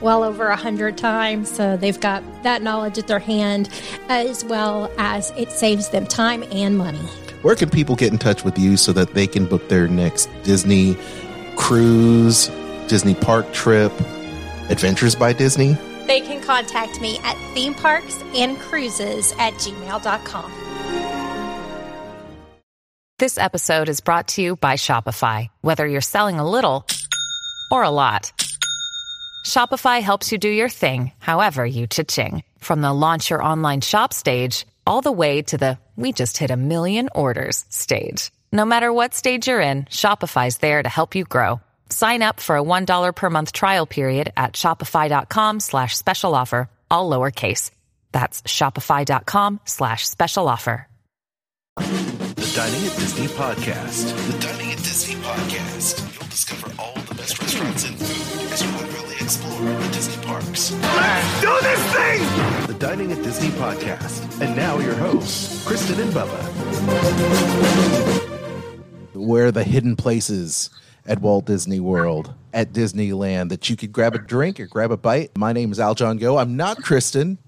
well over a hundred times, so they've got that knowledge at their hand, as well as it saves them time and money. Where can people get in touch with you so that they can book their next Disney cruise, Disney park trip, Adventures by Disney? They can contact me at theme parks and cruises at gmail.com. This episode is brought to you by Shopify. Whether you're selling a little or a lot, Shopify helps you do your thing, however you cha-ching. From the launch your online shop stage, all the way to the we just hit a million orders stage. No matter what stage you're in, Shopify's there to help you grow. Sign up for a $1 per month trial period at shopify.com slash special offer, all lowercase. That's shopify.com slash special offer. The Dining at Disney podcast. The Dining at Disney podcast. You'll discover all the best restaurants and food thing! The Dining at Disney podcast. And now your hosts, Kristen and Bubba. Where are the hidden places at Walt Disney World, at Disneyland, that you could grab a drink or grab a bite? My name is Al John Go. I'm not Kristen,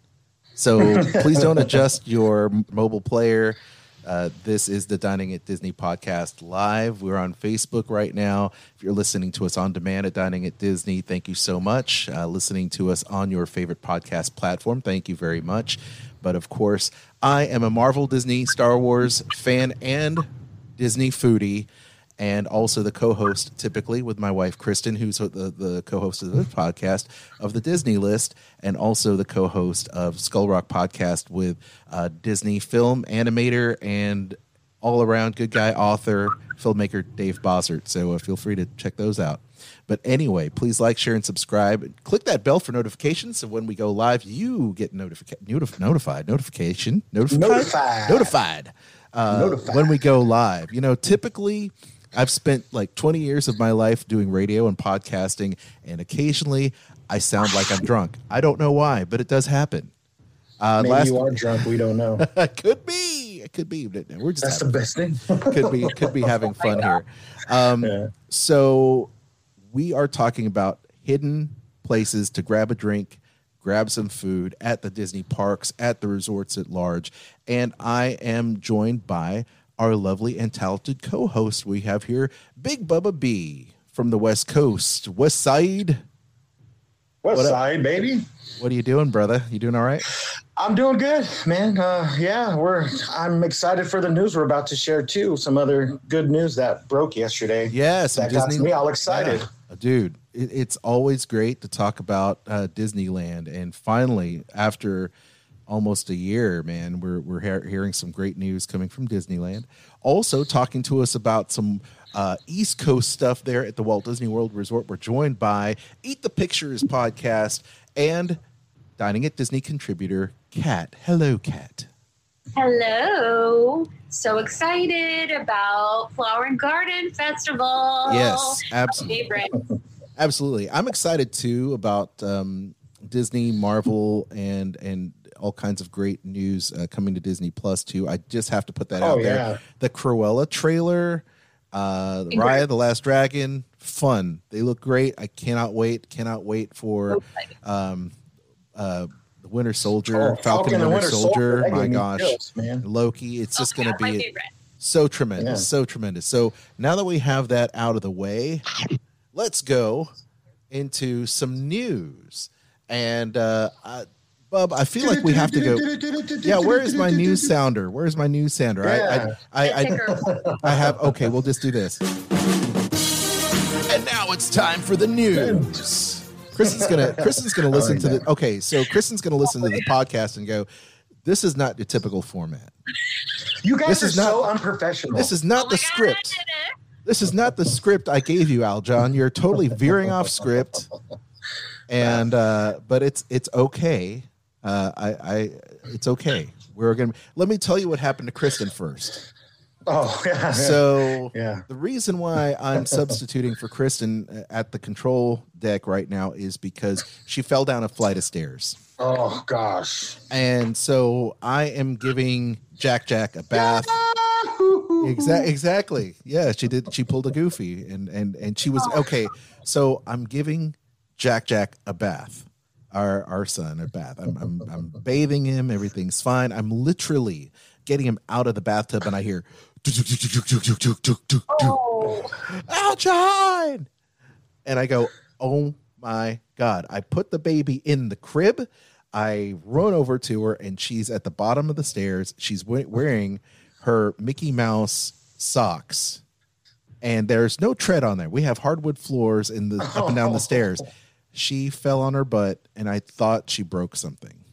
so please don't adjust your mobile player. Uh, this is the Dining at Disney podcast live. We're on Facebook right now. If you're listening to us on demand at Dining at Disney, thank you so much. Uh, listening to us on your favorite podcast platform, thank you very much. But of course, I am a Marvel, Disney, Star Wars fan and Disney foodie. And also the co-host, typically with my wife Kristen, who's the, the co-host of this podcast of the Disney List, and also the co-host of Skull Rock podcast with uh, Disney film animator and all-around good guy author filmmaker Dave Bossert. So uh, feel free to check those out. But anyway, please like, share, and subscribe. Click that bell for notifications, so when we go live, you get notifica- notif- notified. Notification. Notified. Notified. Notified. Uh, Notified. When we go live, you know, typically. I've spent like 20 years of my life doing radio and podcasting, and occasionally I sound like I'm drunk. I don't know why, but it does happen. Uh, Maybe you are drunk. We don't know. It could be. It could be. We're just That's the best thing. could be could be having fun here. Um, Yeah. So we are talking about hidden places to grab a drink, grab some food at the Disney parks, at the resorts at large, and I am joined by our lovely and talented co-host we have here, Big Bubba B from the West Coast, West Side. West What up? side, baby. What are you doing, brother? You doing all right? I'm doing good, man. Uh, yeah, we're. I'm excited for the news we're about to share too. Some other good news that broke yesterday. Yes, that got me all excited. Yeah. dude. It, it's always great to talk about uh, Disneyland, and finally, after almost a year, man, we're we're hear- hearing some great news coming from Disneyland. Also, talking to us about some uh, East Coast stuff there at the Walt Disney World Resort. We're joined by Eat the Pictures podcast and Dining at Disney contributor Kat. Hello, Kat. Hello. So excited about Flower and Garden Festival. Yes, absolutely. Absolutely. I'm excited too about um, Disney, Marvel, and and all kinds of great news uh, coming to Disney Plus too. I just have to put that Oh, out there. yeah. The Cruella trailer, uh, Great. Raya the Last Dragon, fun. They look great. I cannot wait. Cannot wait for um, uh, the Winter Soldier, Oh, Falcon, and Winter, Soldier. that My gosh, chills, man. Loki. It's just Oh, going to my be so tremendous, Yeah. so tremendous. So now that we have that out of the way, let's go into some news. And uh, uh Bub, I feel like we have to go. Yeah, where is my news sounder? Where's my news sounder? Yeah. I, I, I, I, Ticker. I have. Okay, we'll just do this. And now it's time for the news. Kristen's gonna Kristen's gonna listen to the. Okay, so Kristen's gonna listen to the podcast and go. This is not the typical format. You guys This are is not- so unprofessional. This is not Oh the God, script. This is not the script I gave you, Al John. You're totally veering off script. and uh, but it's it's okay. Uh, I, I it's okay. We're gonna let me tell you what happened to Kristen first. Oh, yeah. So Yeah. the reason why I'm substituting for Kristen uh, at the control deck right now is because she fell down a flight of stairs. Oh gosh. And so I am giving Jack Jack a bath. Exactly. Exactly. Yeah, she did. She pulled a goofy, and and and she was okay. So I'm giving Jack Jack a bath. Our our son a bath. I'm I'm, I'm bathing him. Everything's fine. I'm literally getting him out of the bathtub, and I hear. Alshine! Oh. And I go, oh my God. I put the baby in the crib. I run over to her, and she's at the bottom of the stairs. She's wearing her Mickey Mouse socks. And there's no tread on there. We have hardwood floors in the up and down the stairs. She fell on her butt, and I thought she broke something.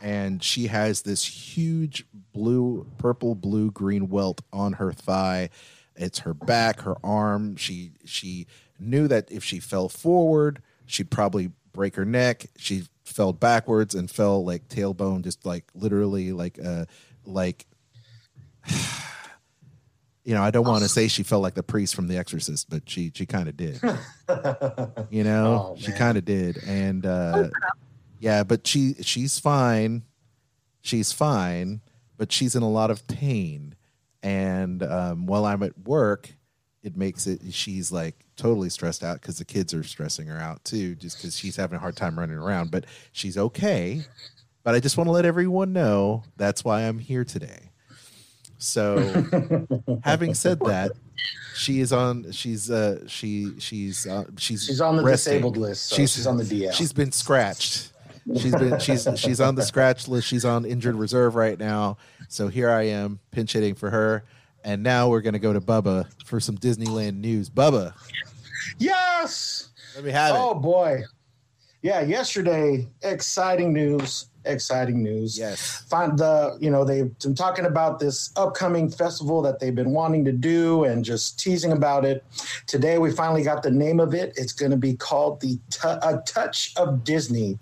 And she has this huge blue, purple, blue, green welt on her thigh. It's her back, her arm. She she knew that if she fell forward, she'd probably break her neck. She fell backwards and fell like tailbone, just like literally like uh like you know, I don't want to say she felt like the priest from The Exorcist, but she she kind of did. you know, Oh, she kind of did, and uh, yeah, but she she's fine. She's fine, but she's in a lot of pain, and um, while I'm at work, it makes it she's like totally stressed out because the kids are stressing her out too, just because she's having a hard time running around. But she's okay. But I just want to let everyone know that's why I'm here today. So, having said that, she is on. She's uh. She she's uh, she's She's on the resting. disabled list. So she's, on the DL. She's been scratched. She's been she's she's on the scratch list. She's on injured reserve right now. So here I am pinch hitting for her. And now we're gonna go to Bubba for some Disneyland news. Bubba, yes. let me have Oh it. Oh boy. Yeah, yesterday, exciting news. Exciting news. Yes. Find the, you know, they've been talking about this upcoming festival that they've been wanting to do and just teasing about it. Today, we finally got the name of it. It's going to be called the T- A Touch of Disney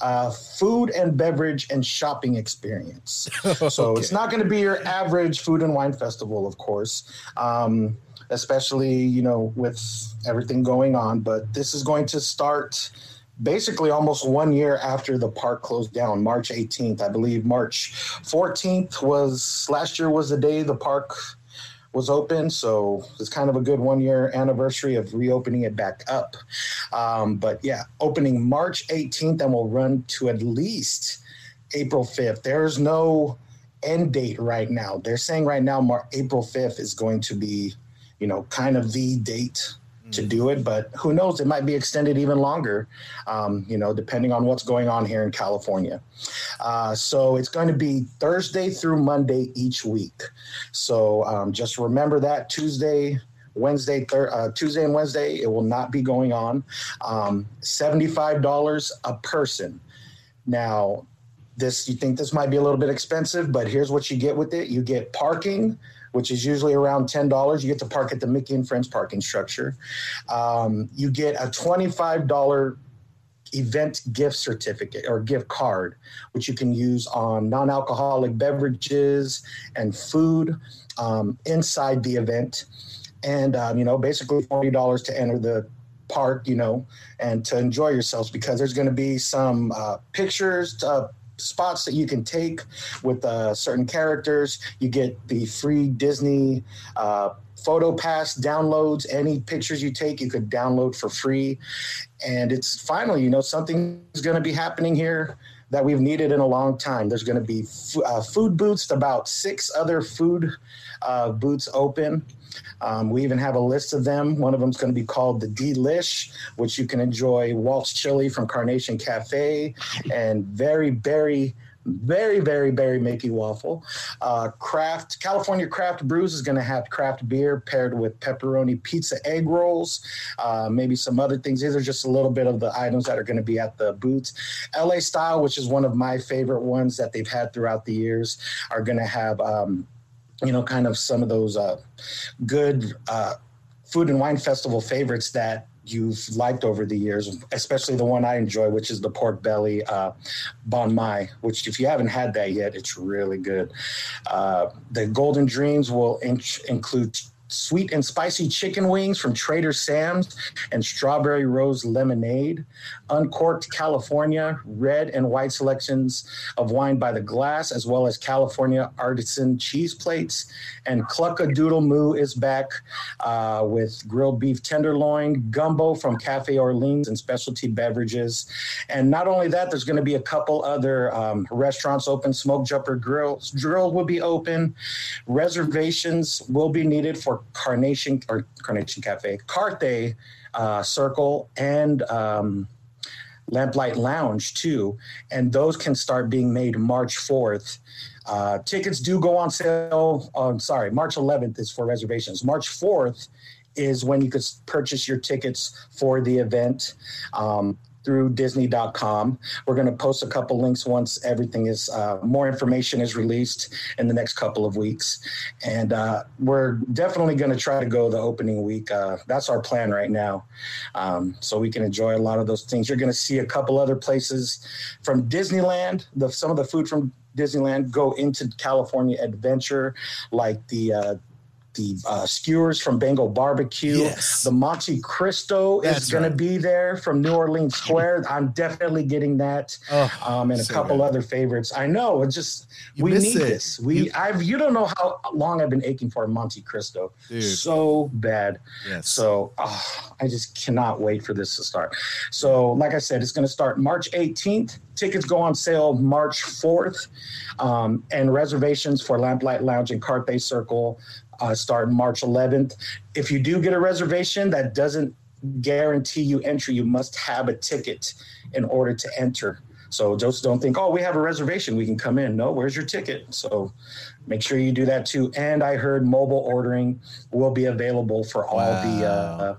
uh, Food and Beverage and Shopping Experience. So it's not going to be your average food and wine festival, of course. Um, especially you know with everything going on but this is going to start basically almost one year after the park closed down march 18th i believe march 14th was last year was the day the park was open so it's kind of a good one year anniversary of reopening it back up. Um, but yeah opening march 18th and will run to at least april 5th there's no end date right now. They're saying right now Mar- april 5th is going to be you know kind of the date to do it but who knows it might be extended even longer um, you know depending on what's going on here in california uh, so it's going to be thursday through monday each week so um, just remember that tuesday Wednesday, thir- uh, Tuesday, and Wednesday, it will not be going on. Um, Seventy-five dollars a person. Now, this you think this might be a little bit expensive, but here's what you get with it: you get parking, which is usually around ten dollars. You get to park at the Mickey and Friends parking structure. Um, you get a twenty-five dollar event gift certificate or gift card, which you can use on non-alcoholic beverages and food um, inside the event, and um, you know, basically forty dollars to enter the park, you know, and to enjoy yourselves because there's going to be some uh, pictures. Uh, spots that you can take with uh, certain characters. You get the free disney uh, photo pass downloads. Any pictures you take you could download for free. And it's finally you know something is going to be happening here that we've needed in a long time. There's going to be f- uh, food booths about six other food uh, booths open um, we even have a list of them. One of them is going to be called the Delish, which you can enjoy Walt's Chili from Carnation Cafe and very berry, very, very, very Mickey waffle. Uh, craft California Craft Brews is going to have craft beer paired with pepperoni pizza egg rolls, uh, maybe some other things. These are just a little bit of the items that are going to be at the booths. LA Style, which is one of my favorite ones that they've had throughout the years, are going to have. Um, you know, kind of some of those uh, good uh, food and wine festival favorites that you've liked over the years, especially the one I enjoy, which is the pork belly uh, banh mai. Which, if you haven't had that yet, it's really good. Uh, the Golden Dreams will in- include sweet and spicy chicken wings from Trader Sam's and strawberry rose lemonade, uncorked California red and white selections of wine by the glass, as well as California artisan cheese plates. And Cluck a Doodle Moo is back uh, with grilled beef tenderloin, gumbo from Cafe Orleans, and specialty beverages. And not only that, there's going to be a couple other um, restaurants open. Smoke Jumper Grill Drill will be open. Reservations will be needed for Carnation or Carnation Cafe, Carthay uh, Circle, and um, Lamplight Lounge too, and those can start being made March fourth. Uh, tickets do go on sale. On sorry, March 11th is for reservations. March 4th is when you could purchase your tickets for the event. Um, through disney.com we're going to post a couple links once everything is uh, more information is released in the next couple of weeks. And uh, we're definitely going to try to go the opening week uh, that's our plan right now. Um, so we can enjoy a lot of those things. You're going to see a couple other places from disneyland the, some of the food from disneyland go into california adventure like the uh, the uh, skewers from Bengal Barbecue. Yes. The Monte Cristo That's is going right. to be there from New Orleans Square. I'm definitely getting that, Oh, um, and a couple good. other favorites. I know it's just You we need it. this. We You- I've you don't know how long I've been aching for a Monte Cristo. Dude. So bad. Yes. So oh, I just cannot wait for this to start. So, like I said, it's going to start March 18th. Tickets go on sale March 4th, um, and reservations for Lamplight Lounge and Carthay Circle uh, start March 11th. If you do get a reservation, that doesn't guarantee you entry. You must have a ticket in order to enter. So just don't think, oh, we have a reservation, we can come in. No, where's your ticket? So make sure you do that too. And I heard mobile ordering will be available for all the uh,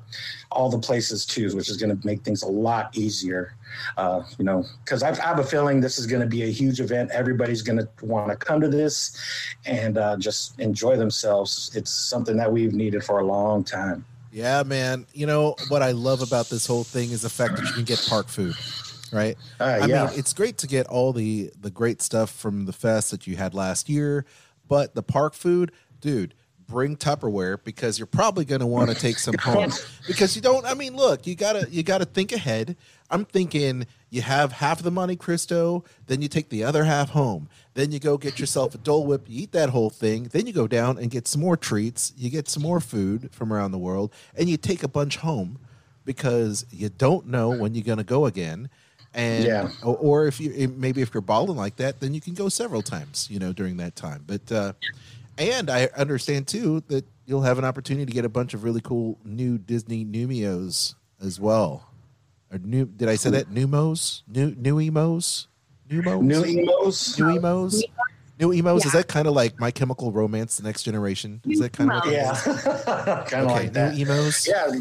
all the places too, which is going to make things a lot easier. Uh, you know, because I have a feeling this is going to be a huge event. Everybody's going to want to come to this and uh, just enjoy themselves. It's something that we've needed for a long time. Yeah, man. You know what I love about this whole thing is the fact that you can get park food, right? Uh, I yeah. mean, it's great to get all the the great stuff from the fest that you had last year, but the park food, dude, bring Tupperware because you're probably going to want to take some home because you don't. I mean, look, you gotta you gotta think ahead. I'm thinking you have half the money, Cristo, then you take the other half home. Then you go get yourself a Dole Whip, you eat that whole thing. Then you go down and get some more treats. You get some more food from around the world, and you take a bunch home because you don't know when you're going to go again. And Yeah. or, or if you maybe if you're balling like that, then you can go several times, you know, during that time. But uh, and I understand too that you'll have an opportunity to get a bunch of really cool new Disney NuiMOs as well. Or new? Did I say that? Numos? New new emos? Numos? New emos. New emos? New emos? Is that kind of like My Chemical Romance, The Next Generation? Is that kind of what Yeah, kind of Okay, like that. new emos. Yeah.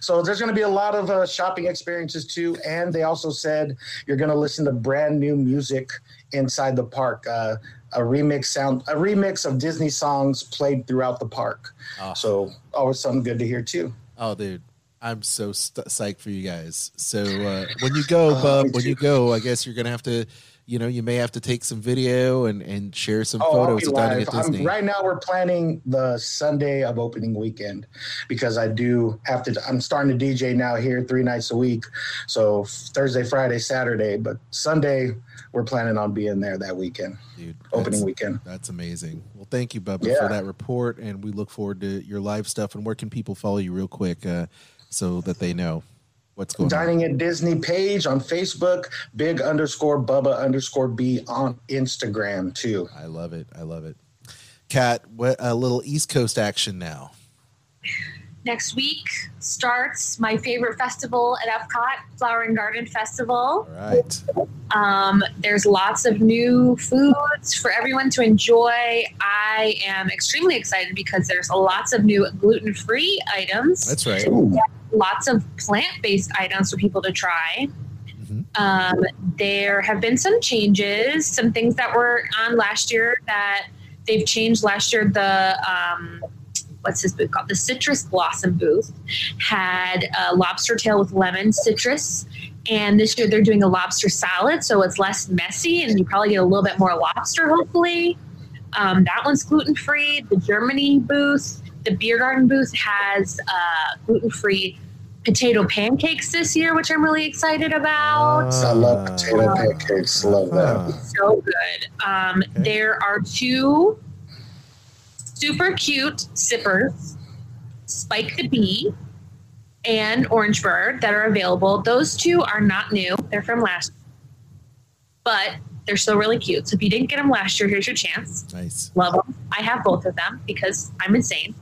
So there's going to be a lot of uh, shopping experiences too, and they also said you're going to listen to brand new music inside the park. Uh, a remix sound, a remix of Disney songs played throughout the park. Ah. So always something good to hear too. Oh, dude, I'm so st- psyched for you guys. So uh, when you go, Oh, Bub, me when you go, I guess you're gonna have to, you know, you may have to take some video and and share some Oh, photos of dining at I'm- right now, we're planning the Sunday of opening weekend because I do have to. I'm starting to DJ now here three nights a week, so Thursday, Friday, Saturday. But Sunday, we're planning on being there that weekend, Dude, opening weekend. That's amazing. Well, thank you, Bubba, Yeah. for that report, and we look forward to your live stuff. And where can people follow you, real quick, uh, so that they know what's going on? Dining at Disney page on Facebook, big underscore Bubba underscore B on Instagram too. I love it. I love it. Kat, what a little East Coast action now. Next week starts my favorite festival at Epcot, Flower and Garden Festival. All right. Um, there's lots of new foods for everyone to enjoy. I am extremely excited because there's lots of new gluten free items, That's right. Lots of plant based items for people to try. Mhm. Um, there have been some changes, some things that were on last year that they've changed last year. The um, what's his booth called? The Citrus Blossom booth had a lobster tail with lemon citrus. And this year they're doing a lobster salad, so it's less messy and you probably get a little bit more lobster, hopefully. Um, that one's gluten free. The Germany booth, the Beer Garden booth has uh, gluten free potato pancakes this year, which I'm really excited about. I love potato pancakes. Love that. so good. Um, There are two super cute sippers, Spike the Bee and Orange Bird, that are available. Those two are not new, they're from last but they're still really cute. So if you didn't get them last year, here's your chance. Nice. Love them. I have both of them because I'm insane.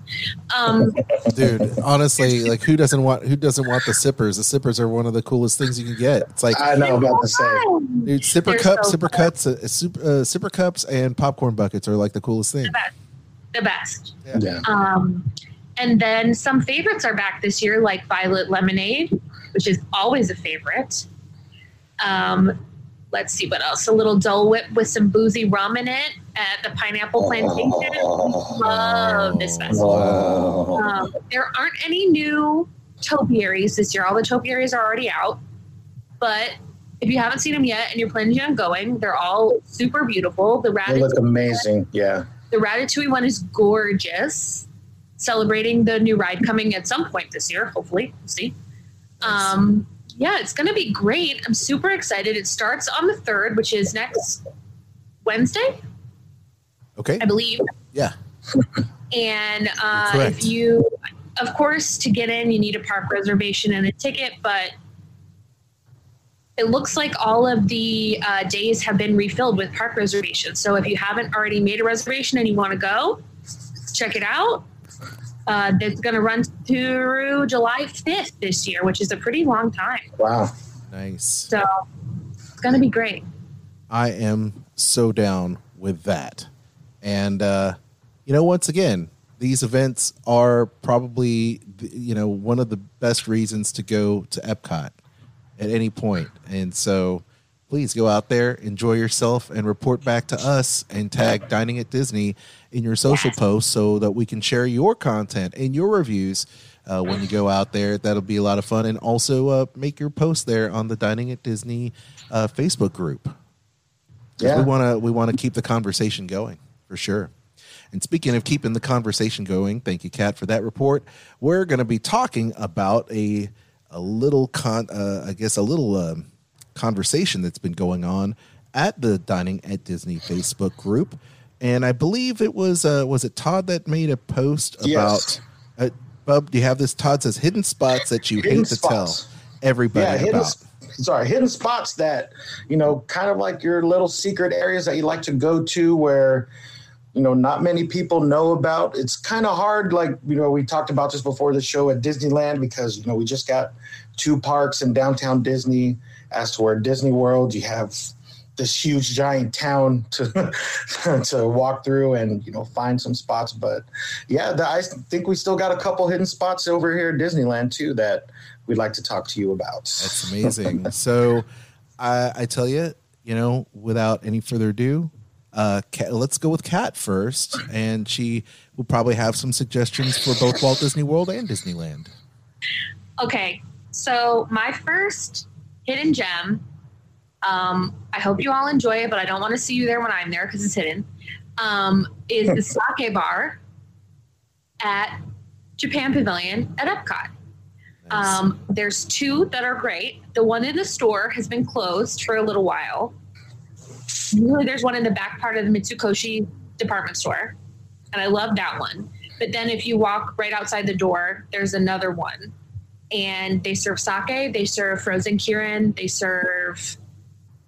Um, Dude, honestly, like who doesn't want who doesn't want the sippers? The sippers are one of the coolest things you can get. It's like I know about to say. dude, sipper They're cups, so sipper good. cuts, uh, super, uh, sipper cups, and popcorn buckets are like the coolest thing. the best. The best. Yeah. Um, and then some favorites are back this year, like Violet Lemonade, which is always a favorite. Um, let's see what else. A little Dole Whip with some boozy rum in it at the Pineapple Plantation. Love this festival. Oh. Um, there aren't any new topiaries this year. All the topiaries are already out. But if you haven't seen them yet and you're planning on going, they're all super beautiful. The They look amazing. Yeah. the Ratatouille one is gorgeous, celebrating the new ride coming at some point this year. Hopefully, we'll see. Um, yeah, it's going to be great. I'm super excited. It starts on the third, which is next Wednesday, Okay. I believe. Yeah. And uh, if you, of course, to get in, you need a park reservation and a ticket, but it looks like all of the uh, days have been refilled with park reservations. So if you haven't already made a reservation and you want to go, check it out. Uh, it's going to run through July 5th this year, which is a pretty long time. Wow. Nice. So it's going to be great. I am so down with that. And uh, you know, once again, these events are probably you know one of the best reasons to go to Epcot at any point. And so, please go out there, enjoy yourself, and report back to us and tag Dining at Disney in your social posts so that we can share your content and your reviews. Uh, when you go out there, that'll be a lot of fun, and also uh, make your post there on the Dining at Disney uh, Facebook group. Yeah. we want to we want to keep the conversation going for sure. And speaking of keeping the conversation going, thank you, Kat, for that report. We're going to be talking about a a little con, uh, I guess, a little um, conversation that's been going on at the Dining at Disney Facebook group, and I believe it was uh, was it Todd that made a post Yes. about. Uh, Bub, do you have this? Todd says hidden spots that you Hidden hate to tell everybody Yeah, hidden, about. s- sorry, hidden spots that you know, kind of like your little secret areas that you like to go to, where you know not many people know about. It's kind of hard, like you know, we talked about this before the show at Disneyland because you know we just got two parks in downtown Disney. As to where Disney World, you have this huge giant town to to walk through and you know find some spots. But yeah, the, I think we still got a couple hidden spots over here at Disneyland too that we'd like to talk to you about. That's amazing. so, I, I tell you, you know, without any further ado, uh, Kat, let's go with Kat first, and she will probably have some suggestions for both Walt Disney World and Disneyland. Okay, so my first hidden gem. Um, I hope you all enjoy it, but I don't want to see you there when I'm there because it's hidden. Um, is the sake bar at Japan Pavilion at Epcot. Nice. Um, there's two that are great. The one in the store has been closed for a little while. Usually, there's one in the back part of the Mitsukoshi department store, and I love that one. But then, if you walk right outside the door, there's another one, and they serve sake, they serve frozen kirin, they serve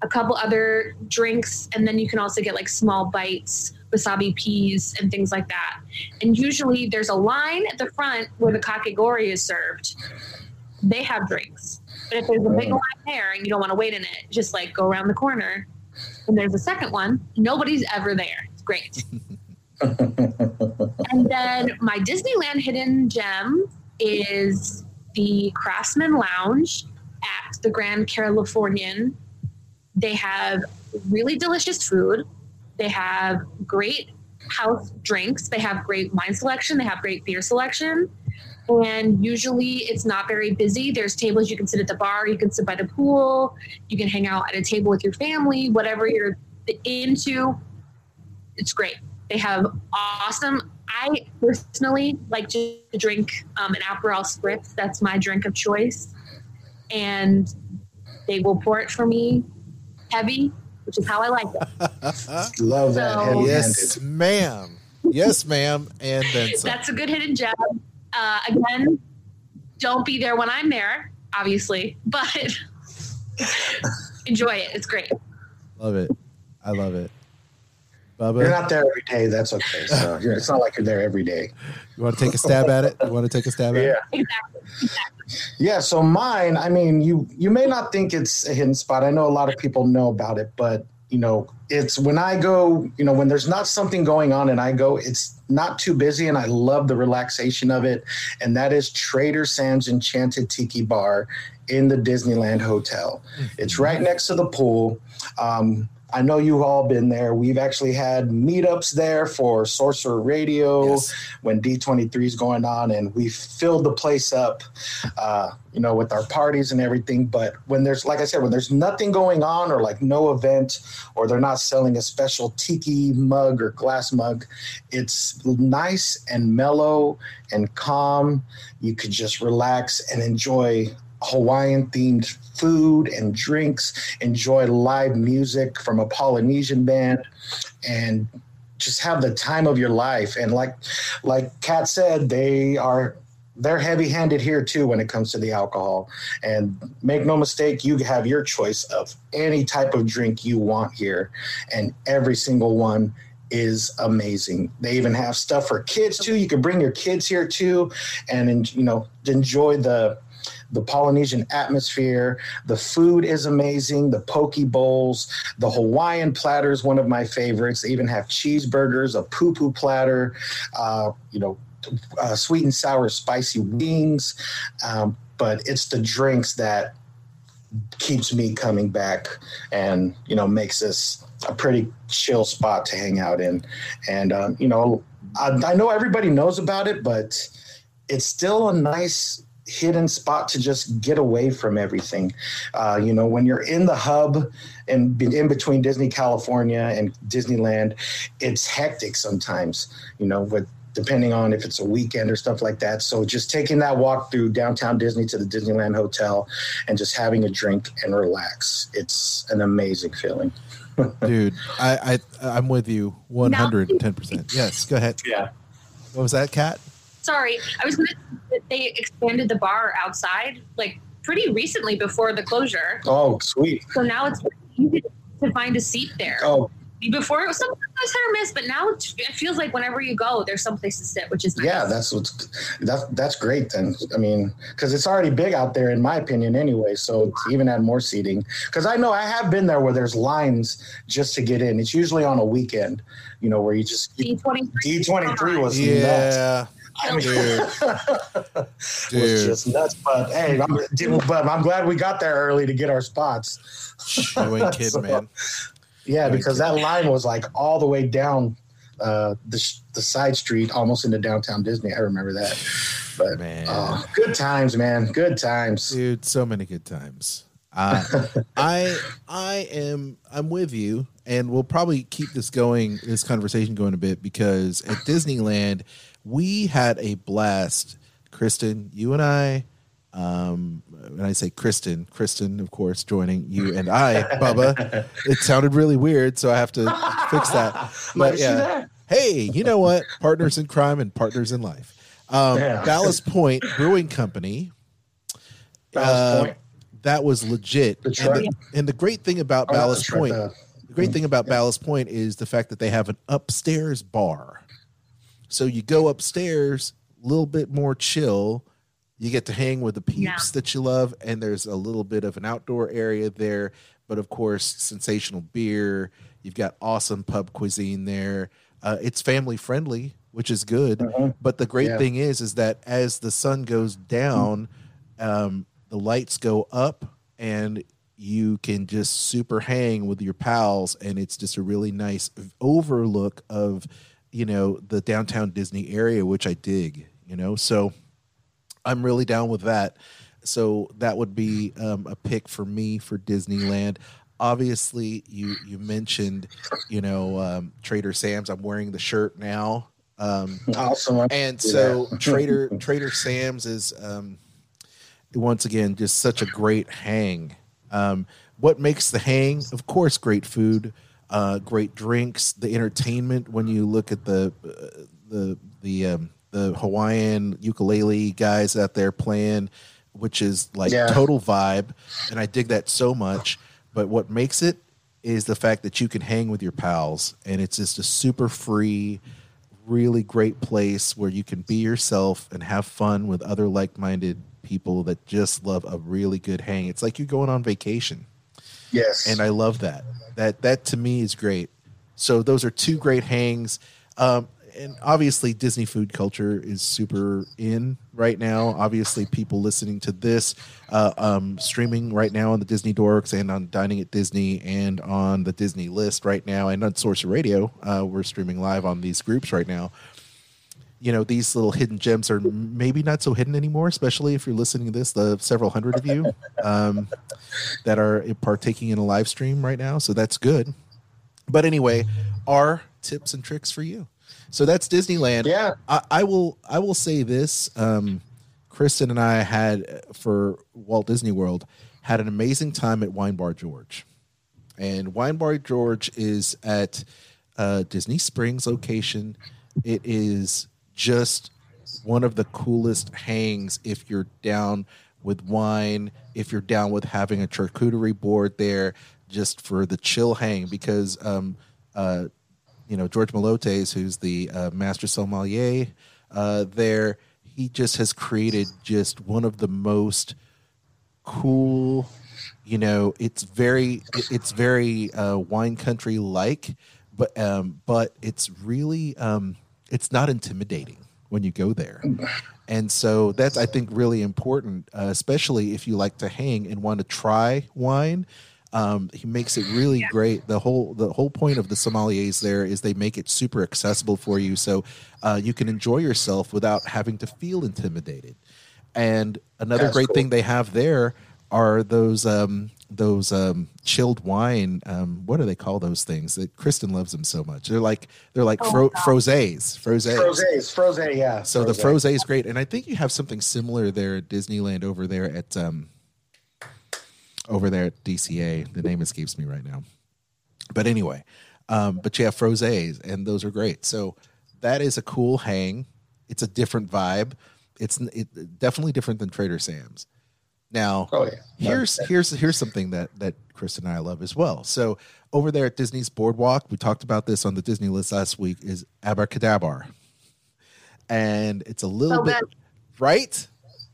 a couple other drinks, and then you can also get like small bites, wasabi peas, and things like that. And usually, there's a line at the front where the kakigori is served. They have drinks, but if there's a big oh. line there and you don't want to wait in it, just like go around the corner. And there's a second one. Nobody's ever there. It's great. and then my Disneyland hidden gem is the Craftsman Lounge at the Grand Californian. They have really delicious food. They have great house drinks. They have great wine selection, they have great beer selection. And usually it's not very busy. There's tables you can sit at the bar, you can sit by the pool, you can hang out at a table with your family, whatever you're into. It's great. They have awesome. I personally like to drink um, an Aperol Spritz. That's my drink of choice. And they will pour it for me heavy, which is how I like it. Love that. So- heavy-handed. Yes, ma'am. Yes, ma'am. And then some. That's a good hidden gem. Uh, again, don't be there when I'm there, obviously, but enjoy it. It's great. Love it. I love it. You're not there every day. That's okay. So it's not like you're there every day. you want to take a stab at it? You want to take a stab at Yeah. it? Exactly. exactly. Yeah, so mine, I mean, you you may not think it's a hidden spot. I know a lot of people know about it, but you know, it's when I go, you know, when there's not something going on and I go, it's not too busy and I love the relaxation of it. And that is Trader Sam's Enchanted Tiki Bar in the Disneyland Hotel. It's right next to the pool. Um, I know you've all been there. We've actually had meetups there for Sorcerer Radio Yes. when D23 is going on, and we filled the place up, uh, you know, with our parties and everything. But when there's, like I said, when there's nothing going on or like no event, or they're not selling a special tiki mug or glass mug, it's nice and mellow and calm. You could just relax and enjoy Hawaiian themed food and drinks, enjoy live music from a Polynesian band, and just have the time of your life. And like like Kat said, they are they're heavy handed here too when it comes to the alcohol. And make no mistake, you have your choice of any type of drink you want here, and every single one is amazing. They even have stuff for kids too. You can bring your kids here too, and you know enjoy the the Polynesian atmosphere. The food is amazing. The poke bowls, the Hawaiian platter is one of my favorites. They even have cheeseburgers, a poo poo platter, uh, you know, uh, sweet and sour spicy wings. Um, but it's the drinks that keeps me coming back and you know makes this a pretty chill spot to hang out in and um, you know I, I know everybody knows about it but it's still a nice hidden spot to just get away from everything uh, you know when you're in the hub and in between disney california and disneyland it's hectic sometimes you know with depending on if it's a weekend or stuff like that so just taking that walk through downtown disney to the disneyland hotel and just having a drink and relax it's an amazing feeling Dude, I, I I'm with you 110%. Yes, go ahead. yeah What was that, Kat? Sorry, I was going to. That they expanded the bar outside like pretty recently before the closure, oh sweet so now it's easy to find a seat there. oh Before it was sometimes hit or miss, but now it feels like whenever you go, there's some place to sit, which is nice. yeah that's what's that's that's great then i mean because it's already big out there in my opinion anyway so to even add more seating because i know i have been there where there's lines just to get in it's usually on a weekend you know where you just D twenty d23 was nuts Yeah. I mean, Dude. was just nuts. But hey, I'm, but I'm glad we got there early to get our spots. You ain't kidding, So, man. Yeah, Very because that line was like all the way down uh, the the side street, almost into downtown Disney. I remember that. But Man. oh, good times, man. Good times. Dude, so many good times. Uh, I I am I'm with you, and we'll probably keep this going, this conversation going a bit because at Disneyland we had a blast. Kristen, you and I, um, when I say Kristen, Kristen, of course, joining you and I, Bubba. It sounded really weird, so I have to fix that. But yeah, hey, you know what? Partners in crime and partners in life. Um, Yeah. Ballast Point Brewing Company Ballast uh, that was legit. And the, and the great thing about Oh, Ballast Point, the great thing about Ballast Point is the fact that they have an upstairs bar. So you go upstairs, a little bit more chill. You get to hang with the peeps Yeah. that you love, and there's a little bit of an outdoor area there. But of course, sensational beer. You've got awesome pub cuisine there. Uh, it's family friendly, which is good. But the great Yeah. thing is, is that as the sun goes down, um, the lights go up, and you can just super hang with your pals, and it's just a really nice overlook of you know the downtown Disney area, which I dig. You know, so I'm really down with that. So that would be um, a pick for me for Disneyland. Obviously, you you mentioned, you know, um, Trader Sam's. I'm wearing the shirt now. Um, Awesome. and so Trader Trader Sam's is um, once again just such a great hang. Um, what makes the hang? Of course, great food, uh, great drinks, the entertainment. When you look at the uh, the the um, the Hawaiian ukulele guys out there playing, which is like Yeah. total vibe, and I dig that so much. But what makes it is the fact that you can hang with your pals, and it's just a super free really great place where you can be yourself and have fun with other like-minded people that just love a really good hang. It's like you're going on vacation, yes. and I love that. That that to me is great. So those are two great hangs. Um, and obviously Disney food culture is super in right now. Obviously, people listening to this uh, um, streaming right now on the Disney Dorks and on Dining at Disney and on the Disney List right now and on Sorcerer Radio. Uh, we're streaming live on these groups right now. You know, these little hidden gems are maybe not so hidden anymore, especially if you're listening to this, the several hundred of you um, that are partaking in a live stream right now. So that's good. But anyway, our tips and tricks for you. So that's Disneyland. Yeah. I, I will. I will say this. Um, Kristen and I had for Walt Disney World had an amazing time at Wine Bar George, and Wine Bar George is at uh, Disney Springs location. It is just one of the coolest hangs if you're down with wine, if you're down with having a charcuterie board there, just for the chill hang. Because um, uh, you know George Miliotes, who's the uh, master sommelier uh, there, he just has created just one of the most cool. You know, it's very it's very uh, wine country like, but um, but it's really um, it's not intimidating when you go there. And so that's I think really important, uh, especially if you like to hang and want to try wine. Um, he makes it really great. The whole the whole point of the sommeliers there is they make it super accessible for you, so uh, you can enjoy yourself without having to feel intimidated. And another That's great cool. thing they have there are those um, those um, chilled wine. Um, what do they call those things? That Kristen loves them so much. They're like they're like fro- frosés, frosés. Frozes, Froze, yeah. So the Froze. frosé is great, and I think you have something similar there at Disneyland over there at um, over there at DCA. The name escapes me right now, but anyway, um, but you have frosés, and those are great. So that is a cool hang. It's a different vibe. It's it, definitely different than Trader Sam's. Now, Oh, yeah. here's here's here's something that that Chris and I love as well. So over there at Disney's Boardwalk, we talked about this on the Disney list last week. Is Abracadabar, and it's a little So bit good. right.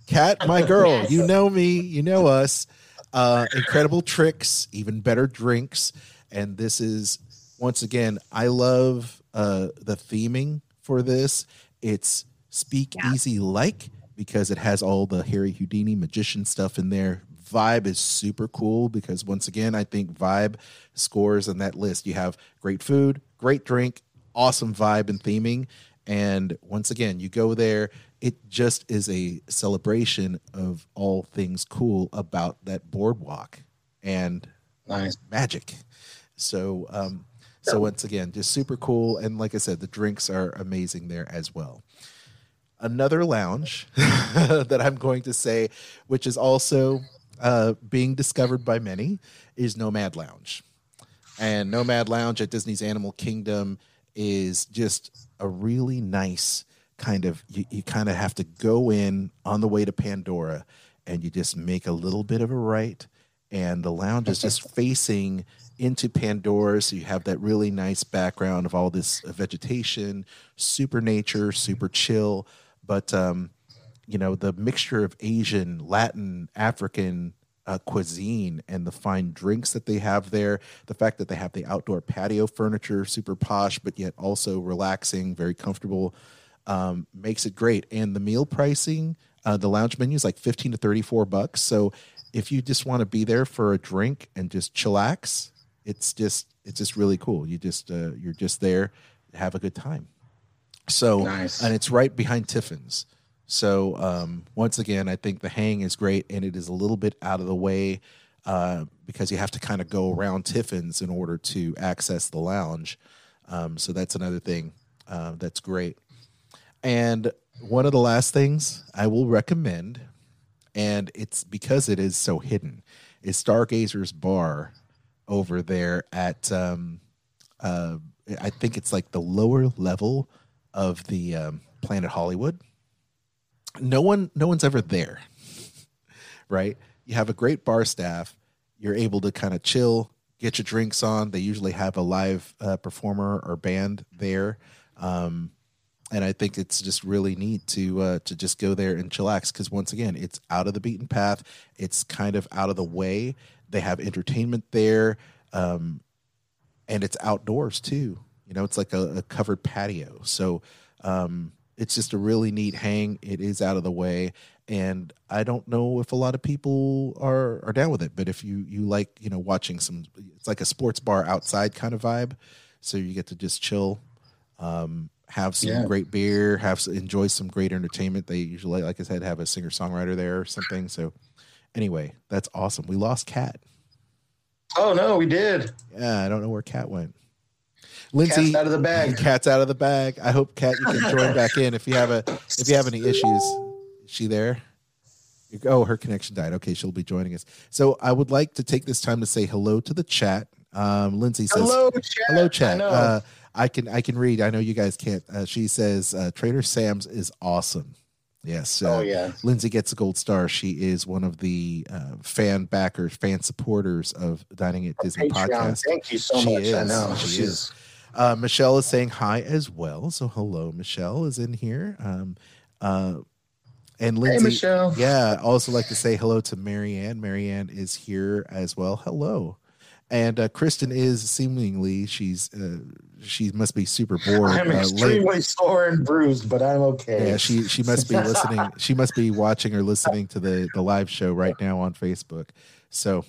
Kat, my girl, you know me, you know us. Uh, incredible tricks, even better drinks, and this is once again. I love uh, the theming for this. It's speak easy like because it has all the Harry Houdini magician stuff in there. Vibe is super cool because once again, I think vibe scores on that list. You have great food, great drink, awesome vibe and theming. And once again, you go there, it just is a celebration of all things cool about that boardwalk and Nice. magic. So, um, so once again, just super cool. And like I said, the drinks are amazing there as well. Another lounge that I'm going to say, which is also uh, being discovered by many, is Nomad Lounge. And Nomad Lounge at Disney's Animal Kingdom is just a really nice kind of you, you kind of have to go in on the way to Pandora and you just make a little bit of a right and the lounge is just facing into Pandora so you have that really nice background of all this vegetation, super nature, super chill, but um you know the mixture of Asian, Latin, African uh, cuisine and the fine drinks that they have there. The fact that they have the outdoor patio furniture, super posh, but yet also relaxing, very comfortable, um, makes it great. And the meal pricing, uh, the lounge menu is like fifteen to thirty-four bucks. So if you just want to be there for a drink and just chillax, it's just it's just really cool. You just uh, you're just there, have a good time. So, Nice. and it's right behind Tiffin's. So, um, once again, I think the hang is great, and it is a little bit out of the way uh, because you have to kind of go around Tiffin's in order to access the lounge. Um, so that's another thing uh, that's great. And one of the last things I will recommend, and it's because it is so hidden, is Stargazer's Bar over there at um, uh, I think it's like the lower level of the um, Planet Hollywood. No one, no one's ever there, right? You have a great bar staff. You're able to kind of chill, get your drinks on. They usually have a live uh, performer or band there, um, and I think it's just really neat to uh, to just go there and chillax because once again, it's out of the beaten path. It's kind of out of the way. They have entertainment there. Um, and it's outdoors too. You know, it's like a, a covered patio. So um, it's just a really neat hang. It is out of the way, and I don't know if a lot of people are are down with it. But if you you like, you know, watching some, it's like a sports bar outside kind of vibe. So you get to just chill, um, have some Yeah. great beer, have enjoy some great entertainment. They usually, like I said, have a singer songwriter there or something. So anyway, that's awesome. We lost Kat. Oh no, we did. Yeah, I don't know where Kat went. Lindsay, Cat's out of the bag. Cat's out of the bag. I hope Kat you can join back in if you have a if you have any issues. Is she there? Oh, her connection died. Okay, she'll be joining us. So I would like to take this time to say hello to the chat. Um, Lindsay says Hello, chat. hello I chat. know. Uh, I can I can read. I know you guys can't. Uh, she says uh, Trader Sam's is awesome. Yes. Uh, oh yeah. Lindsay gets a gold star. She is one of the uh, fan backers, fan supporters of Dining at Disney Patreon. podcast. Thank you so She much. I know. She She's- is. Uh, Michelle is saying hi as well. So hello, Michelle is in here. Um, uh, and Lindsay, Michelle. yeah, I also like to say hello to Marianne. Marianne is here as well. Hello. And uh, Kristen is seemingly she's uh, she must be super bored. I'm uh, late. extremely sore and bruised, but I'm okay. Yeah, she she must be listening. She must be watching or listening to the the live show right now on Facebook. So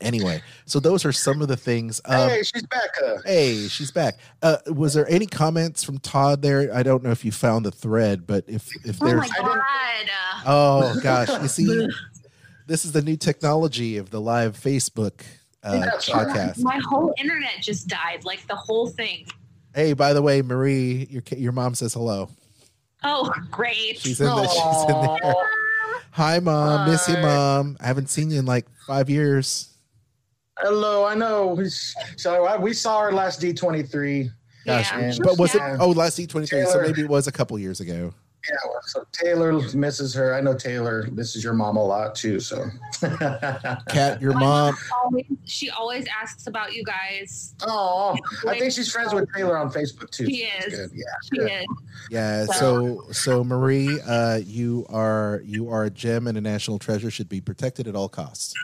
anyway, so those are some of the things. Um, hey, she's back. Uh, Hey, she's back. Uh, was there any comments from Todd there? I don't know if you found the thread, but if if Oh there's my god. Oh gosh, you see, this is the new technology of the live Facebook uh, That's right. podcast. My whole internet just died, like the whole thing. Hey, by the way, Marie, your your mom says hello. Oh, great. She's in the, she's in there. Hi, mom. Miss you, mom. I haven't seen you in like five years. Hello, I know. So I, we saw her last D23. Gosh, Yeah. but was Yeah. it? Oh, last D twenty three. So maybe it was a couple years ago. Yeah, well, so Taylor misses her. I know Taylor misses your mom a lot too. So, Kat, your My mom. always, she always asks about you guys. oh, I think she's friends with Taylor on Facebook too. She That's is. good. Yeah, She good. is. Yeah. So so Marie, uh, you are you are a gem and a national treasure. Should be protected at all costs.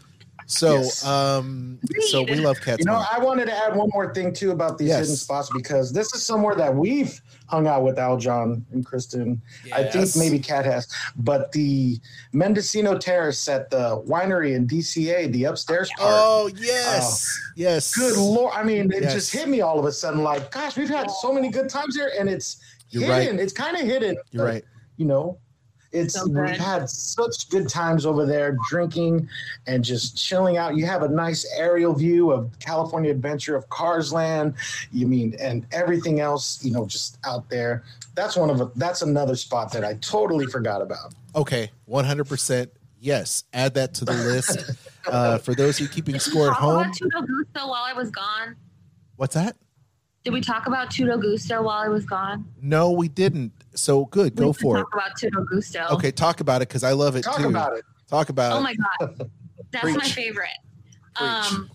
So Yes. um, so we love cats. You know. I wanted to add one more thing too about these Yes. hidden spots because this is somewhere that we've hung out with Al John and Kristen. I think maybe Kat has, but the Mendocino Terrace at the winery in DCA, the upstairs part. Oh yes, yes. Good lord! I mean, it Yes. just hit me all of a sudden. Like, gosh, we've had so many good times here, and it's You're hidden. right. It's kind of hidden. You're but, right. You know, it's So we've had such good times over there, drinking and just chilling out. You have a nice aerial view of California Adventure, of Cars Land. You mean, and everything else. You know, just out there. That's one of a, that's another spot that I totally forgot about. Okay, one hundred percent. Yes, add that to the list. Uh, for those who are keeping score at Talk home, about Tutto Gusto while I was gone. what's that? Did we talk about Tutto Gusto while I was gone? No, we didn't. So good, We go should for it. Talk about Tutto Gusto. Okay, talk about it because I love it Talk too. about it. Talk about Oh it. Oh my god, that's my favorite. Preach. Um,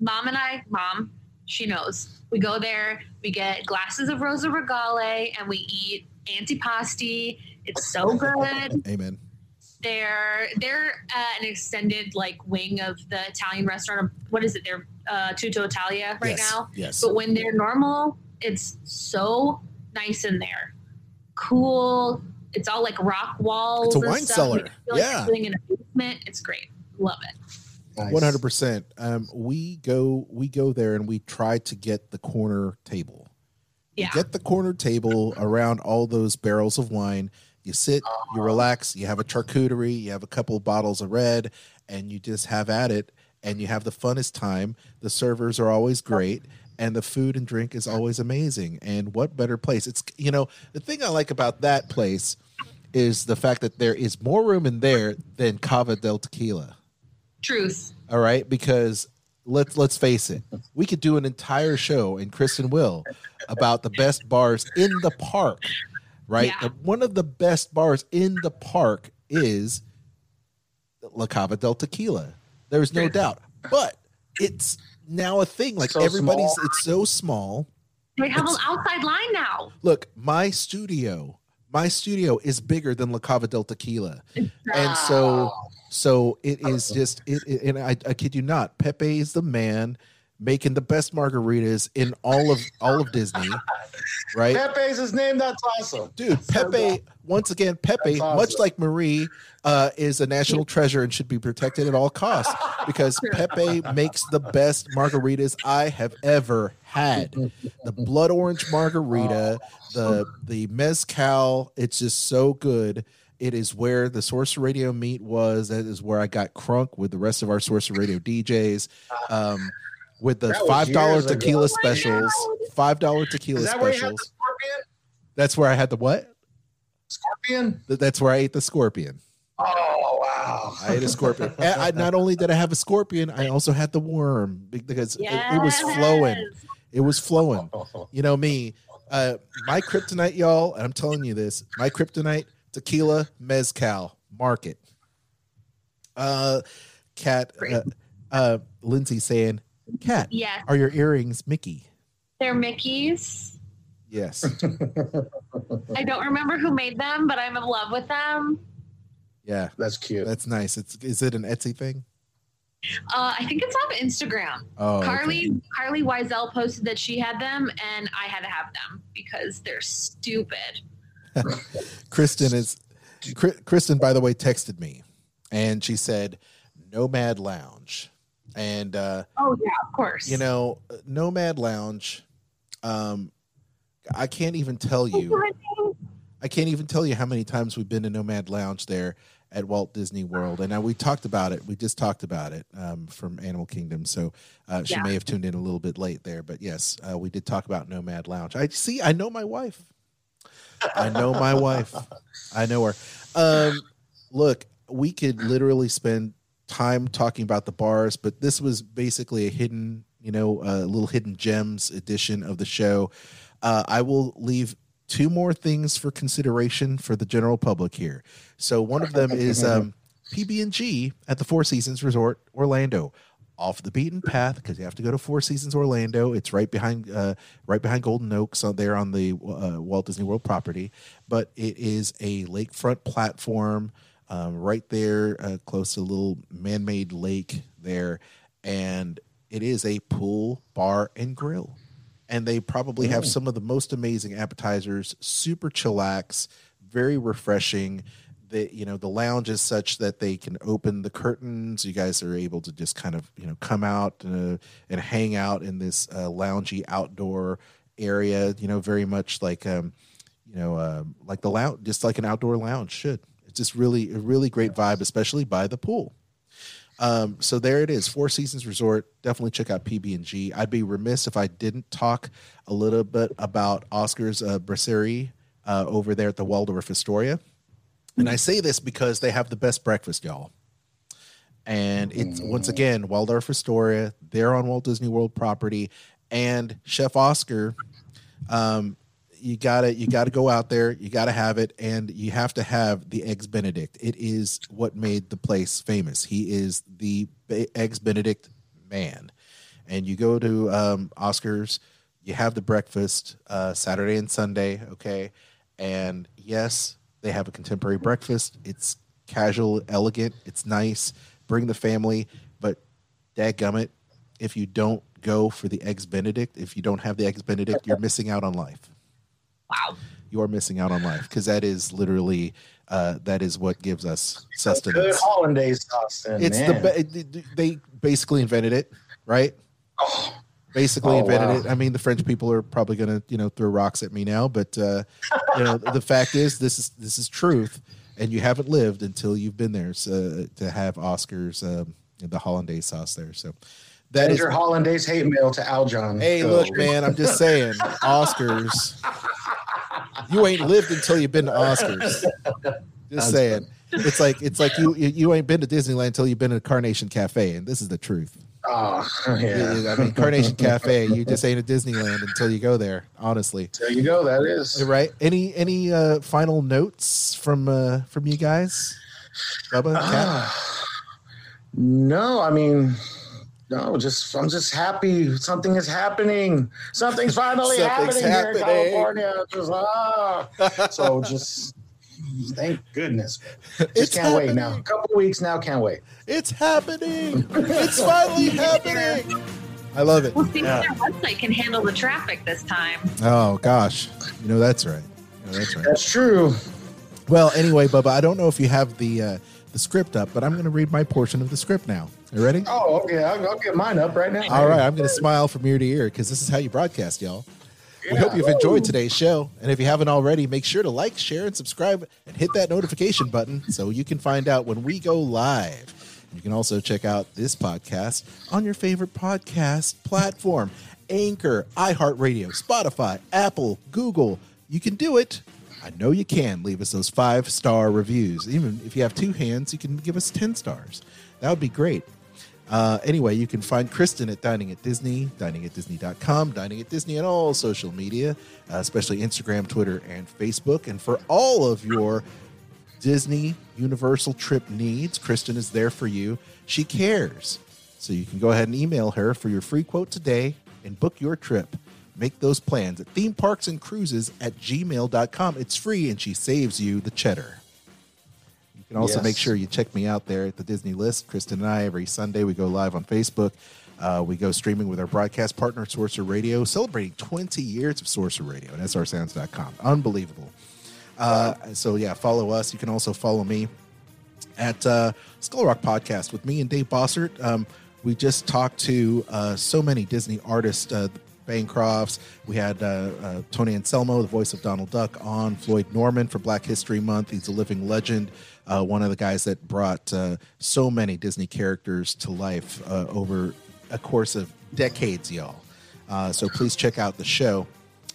mom and I, mom, she knows. We go there, we get glasses of Rosa Regale, and we eat antipasti. It's so good. Amen. They're they're uh, an extended like wing of the Italian restaurant. What is it? They're uh, Tutto Italia right yes. now. Yes. But when they're normal, it's so nice in there. Cool. It's all like rock walls. It's a and wine stuff. cellar. You feel like Yeah. in a basement. It's great. Love it. One hundred percent. Um, we go we go there and we try to get the corner table, You Yeah. get the corner table around all those barrels of wine. You sit, you relax, you have a charcuterie, you have a couple of bottles of red, and you just have at it and you have the funnest time. The servers are always great and the food and drink is always amazing. And what better place? It's you know, the thing I like about that place is the fact that there is more room in there than Cava del Tequila. Truth. All right, because let's let's face it, we could do an entire show, in Chris and Kristen will, about the best bars in the park. Right, Yeah. One of the best bars in the park is La Cava del Tequila. There's no doubt, but it's now a thing. Like So everybody's, small. it's so small. They have an outside line now. Look, my studio, my studio is bigger than La Cava del Tequila, and so so it is just it, it- and I, I kid you not pepe is the man making the best margaritas in all of all of disney right Pepe's his name. That's awesome. dude So pepe good. once again pepe awesome. much like marie uh, is a national treasure and should be protected at all costs because pepe makes the best margaritas i have ever had the blood orange margarita the the mezcal it's just so good it is where the Sorcerer Radio meet was. That is where I got crunk with the rest of our Sorcerer Radio DJs. Um, with the five dollar ago. tequila Oh specials, five dollar tequila that where you had the specials. scorpion? That's where I had the what? Scorpion? Th- That's where I ate the scorpion. Oh wow! I ate a scorpion. I, not only did I have a scorpion, I also had the worm be- because it, it was flowing. It was flowing. You know me. Uh, my kryptonite, y'all, and I'm telling you this: my kryptonite, tequila, mezcal, market. Uh, Kat, uh, uh, Lindsay saying, "Kat, Yes. are your earrings Mickey?" They're Mickey's. Yes. I don't remember who made them, but I'm in love with them. Yeah, That's cute. that's nice. It's is it an Etsy thing? Uh, I think it's off Instagram. Oh, okay. Carly Carly Wiesel posted that she had them, and I had to have them because they're stupid. Kristen is Kristen, by the way, texted me, and she said Nomad Lounge, and uh, Oh yeah, of course. you know Nomad Lounge. Um, I can't even tell you. I can't even tell you how many times we've been to Nomad Lounge there at Walt Disney World, and uh, we talked about it. We just talked about it um, from Animal Kingdom, so uh, she Yeah. may have tuned in a little bit late there. But yes, uh, we did talk about Nomad Lounge. I see. I know my wife. I know my wife. I know her. Um, look, we could literally spend time talking about the bars, but this was basically a hidden, you know, a little hidden gems edition of the show. Uh, I will leave two more things for consideration for the general public here. So one of them is um, PB&G at the Four Seasons Resort Orlando. Off the beaten path because you have to go to Four Seasons Orlando. It's right behind, uh, right behind Golden Oaks, on there on the uh, Walt Disney World property. But it is a lakefront platform um, right there, uh, close to a little man-made lake there, and it is a pool, bar, and grill. And they probably have some of the most amazing appetizers super chillax very refreshing. The you know the lounge is such that they can open the curtains. You guys are able to just kind of you know come out uh, and hang out in this uh, loungy outdoor area you know very much like um you know uh, like the lounge just like an outdoor lounge should it's just really a really great vibe especially by the pool um, so there it is, Four Seasons Resort. Definitely check out PB and G. I'd be remiss if I didn't talk a little bit about Oscar's uh, Brasserie uh, over there at the Waldorf Astoria. And I say this because they have the best breakfast, y'all. And it's once again Waldorf Astoria. They're on Walt Disney World property, and Chef Oscar um, you gotta you gotta go out there you gotta have it and you have to have the eggs benedict. It is what made the place famous. He is the eggs benedict man. And you go to um, oscars you have the breakfast uh, saturday and sunday okay? And yes they have a contemporary breakfast. It's casual elegant it's nice bring the family but dadgummit if you don't go for the eggs benedict if you don't have the eggs benedict you're missing out on life wow. you are missing out on life because that is literally uh, that is what gives us Good sustenance. hollandaise sauce. Then, It's man. the be- they basically invented it, right? Oh, basically Oh, invented wow. it. I mean, the French people are probably going to you know throw rocks at me now, but uh, you know the fact is this is this is truth, and you haven't lived until you've been there so, to have Oscars um, the hollandaise sauce there. So that Send is your hollandaise hate mail to Al John. Hey, So- look, man, I'm just saying, Oscars. You ain't lived until you've been to Oscars. Just saying. It's like it's like you you ain't been to Disneyland until you've been to Carnation Cafe, and this is the truth. Oh, yeah. I mean, Carnation Cafe, you just ain't at Disneyland until you go there. Honestly, There you go. That is. right? Any any uh, final notes from uh, from you guys? Bubba? Ah, no, I mean, no, just I'm just happy something is happening. Something's finally Something's happening, here in California. Just, ah. so just thank goodness. Just It's can't wait now. A couple weeks now, can't wait. It's happening! It's finally happening! I love it. We'll see Yeah. if their website can handle the traffic this time. Oh gosh, you know that's right. You know, that's right. That's true. Well, anyway, Bubba, I don't know if you have the uh, the script up, but I'm going to read my portion of the script now. You ready? Oh, okay. I'll, I'll get mine up right now. All right, I'm going to smile from ear to ear because this is how you broadcast, y'all. We hope you've enjoyed today's show, and if you haven't already, make sure to like, share, and subscribe, and hit that notification button so you can find out when we go live. You can also check out this podcast on your favorite podcast platform Anchor, iHeartRadio, Spotify, Apple, Google. You can do it. I know you can. Leave us those five star reviews. Even if you have two hands, you can give us 10 stars. That would be great. Uh, anyway, you can find Kristen at Dining at Disney, dining at Disney.com, dining at Disney on all social media, uh, especially Instagram, Twitter, and Facebook. And for all of your Disney Universal trip needs, Kristen is there for you. She cares. So you can go ahead and email her for your free quote today and book your trip. Make those plans at theme parks and cruises at gmail.com. It's free and she saves you the cheddar. Can also Yes. make sure you check me out there at the Disney List. Kristen and I, every Sunday, we go live on Facebook. Uh, we go streaming with our broadcast partner, Sorcerer Radio, celebrating 20 years of Sorcerer Radio at srsounds.com. Unbelievable. Uh, so, yeah, follow us. You can also follow me at uh, Skull Rock Podcast with me and Dave Bossert. Um, we just talked to uh, so many Disney artists, uh, Bancrofts. We had uh, uh, Tony Anselmo, the voice of Donald Duck, on Floyd Norman for Black History Month. He's a living legend, uh, one of the guys that brought uh, so many Disney characters to life uh, over a course of decades, y'all. Uh, so please check out the show.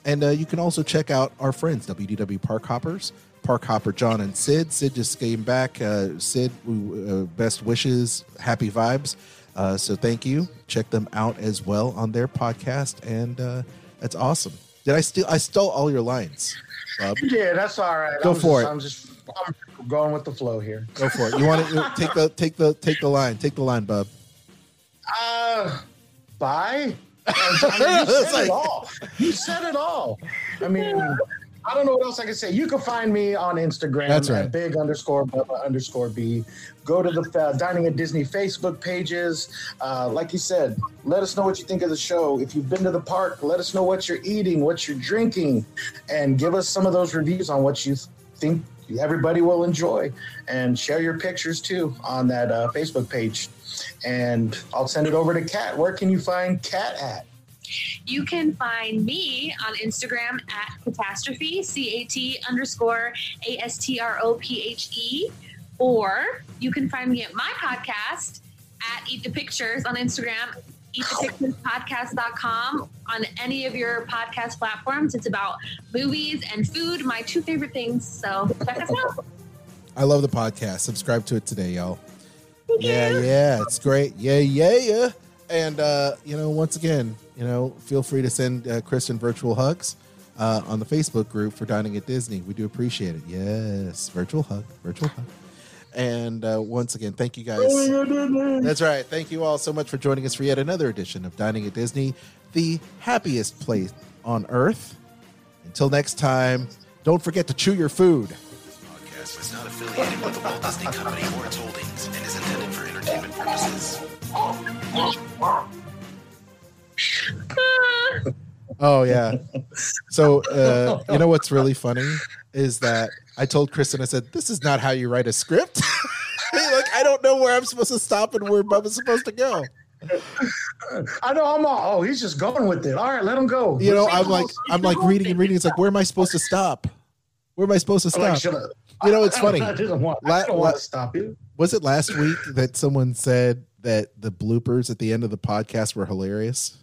And uh, you can also check out our friends, WDW Park Hoppers, Park Hopper John and Sid. Sid just came back. Uh, Sid, we, uh, best wishes, happy vibes. Uh, so thank you. Check them out as well on their podcast, and uh, that's awesome. Did I steal? I stole all your lines, Bob. Yeah, that's all right. Go I'm for just, it. I'm just I'm going with the flow here. Go for it. You want to take the take the take the line. Take the line, Bub. Uh, bye. I mean, you said like- it all. You said it all. I mean, I don't know what else I can say. You can find me on Instagram That's right. at big underscore Bubba underscore B. Go to the uh, Dining at Disney Facebook pages. Uh, like you said, let us know what you think of the show. If you've been to the park, let us know what you're eating, what you're drinking, and give us some of those reviews on what you think everybody will enjoy. And share your pictures too on that uh, Facebook page. And I'll send it over to Kat. Where can you find Kat at? You can find me on Instagram at catastrophe, C A T underscore A S T R O P H E. Or you can find me at my podcast at Eat the Pictures on Instagram, eatthepicturespodcast.com. On any of your podcast platforms, it's about movies and food, my two favorite things. So check us out. I love the podcast. Subscribe to it today, y'all. Yeah, yeah, it's great. Yeah, yeah, yeah. And uh, you know, once again, you know, feel free to send uh, Kristen virtual hugs uh, on the Facebook group for dining at Disney. We do appreciate it. Yes, virtual hug, virtual hug. And uh, once again, thank you guys. That's right. Thank you all so much for joining us for yet another edition of Dining at Disney, the happiest place on earth. Until next time, don't forget to chew your food. This podcast is not affiliated with the Walt Disney Company or its holdings and is intended for entertainment purposes. Oh yeah. So uh, you know what's really funny is that I told Kristen, I said, "This is not how you write a script." like I don't know where I'm supposed to stop and where Bubba's supposed to go. I know I'm all. Oh, he's just going with it. All right, let him go. You know, I'm like, I'm like reading and reading. It's like, where am I supposed to stop? Where am I supposed to I'm like, stop? You know, it's I- funny. I didn't want, I don't want to stop you. Was it last week that someone said that the bloopers at the end of the podcast were hilarious?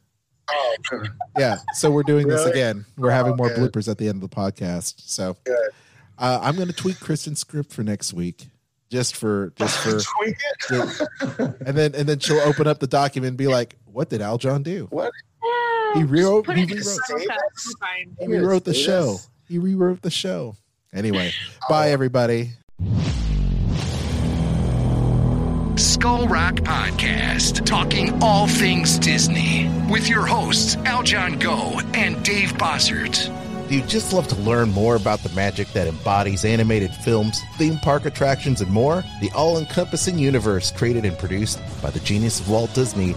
Oh, good. Yeah. So we're doing this again. We're having more good. bloopers at the end of the podcast. So Good. Uh, I'm going to tweak Kristen's script for next week, just for just for, Tweak it. and then and then she'll open up the document and be like, "What did Al John do? what? Yeah, He rewrote- he it in rewrote- Final Cut. It's fine. He rewrote the show. He rewrote the show." Anyway, bye everybody. Skull Rock Podcast, talking all things Disney, with your hosts Al John Go and Dave Bossert. Do you just love to learn more about the magic that embodies animated films, theme park attractions, and more? The all encompassing universe created and produced by the genius of Walt Disney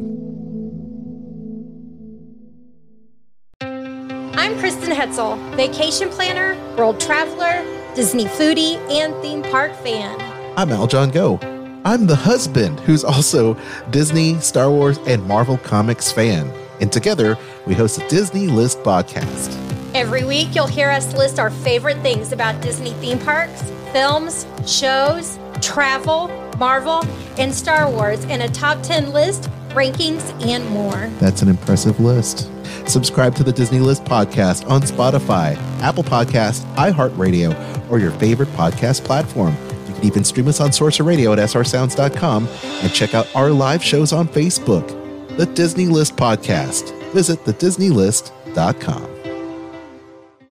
Kristen Hetzel, vacation planner, world traveler, Disney foodie, and theme park fan. I'm Al John Go. I'm the husband who's also Disney, Star Wars, and Marvel Comics fan. And together, we host a Disney List podcast. Every week, you'll hear us list our favorite things about Disney theme parks, films, shows, travel, Marvel, and Star Wars in a top 10 list, rankings, and more. That's an impressive list. Subscribe to the Disney List podcast on Spotify, Apple Podcast, iHeartRadio, or your favorite podcast platform. You can even stream us on Sorcerer Radio at srsounds.com and check out our live shows on Facebook. The Disney List podcast. Visit thedisneylist.com.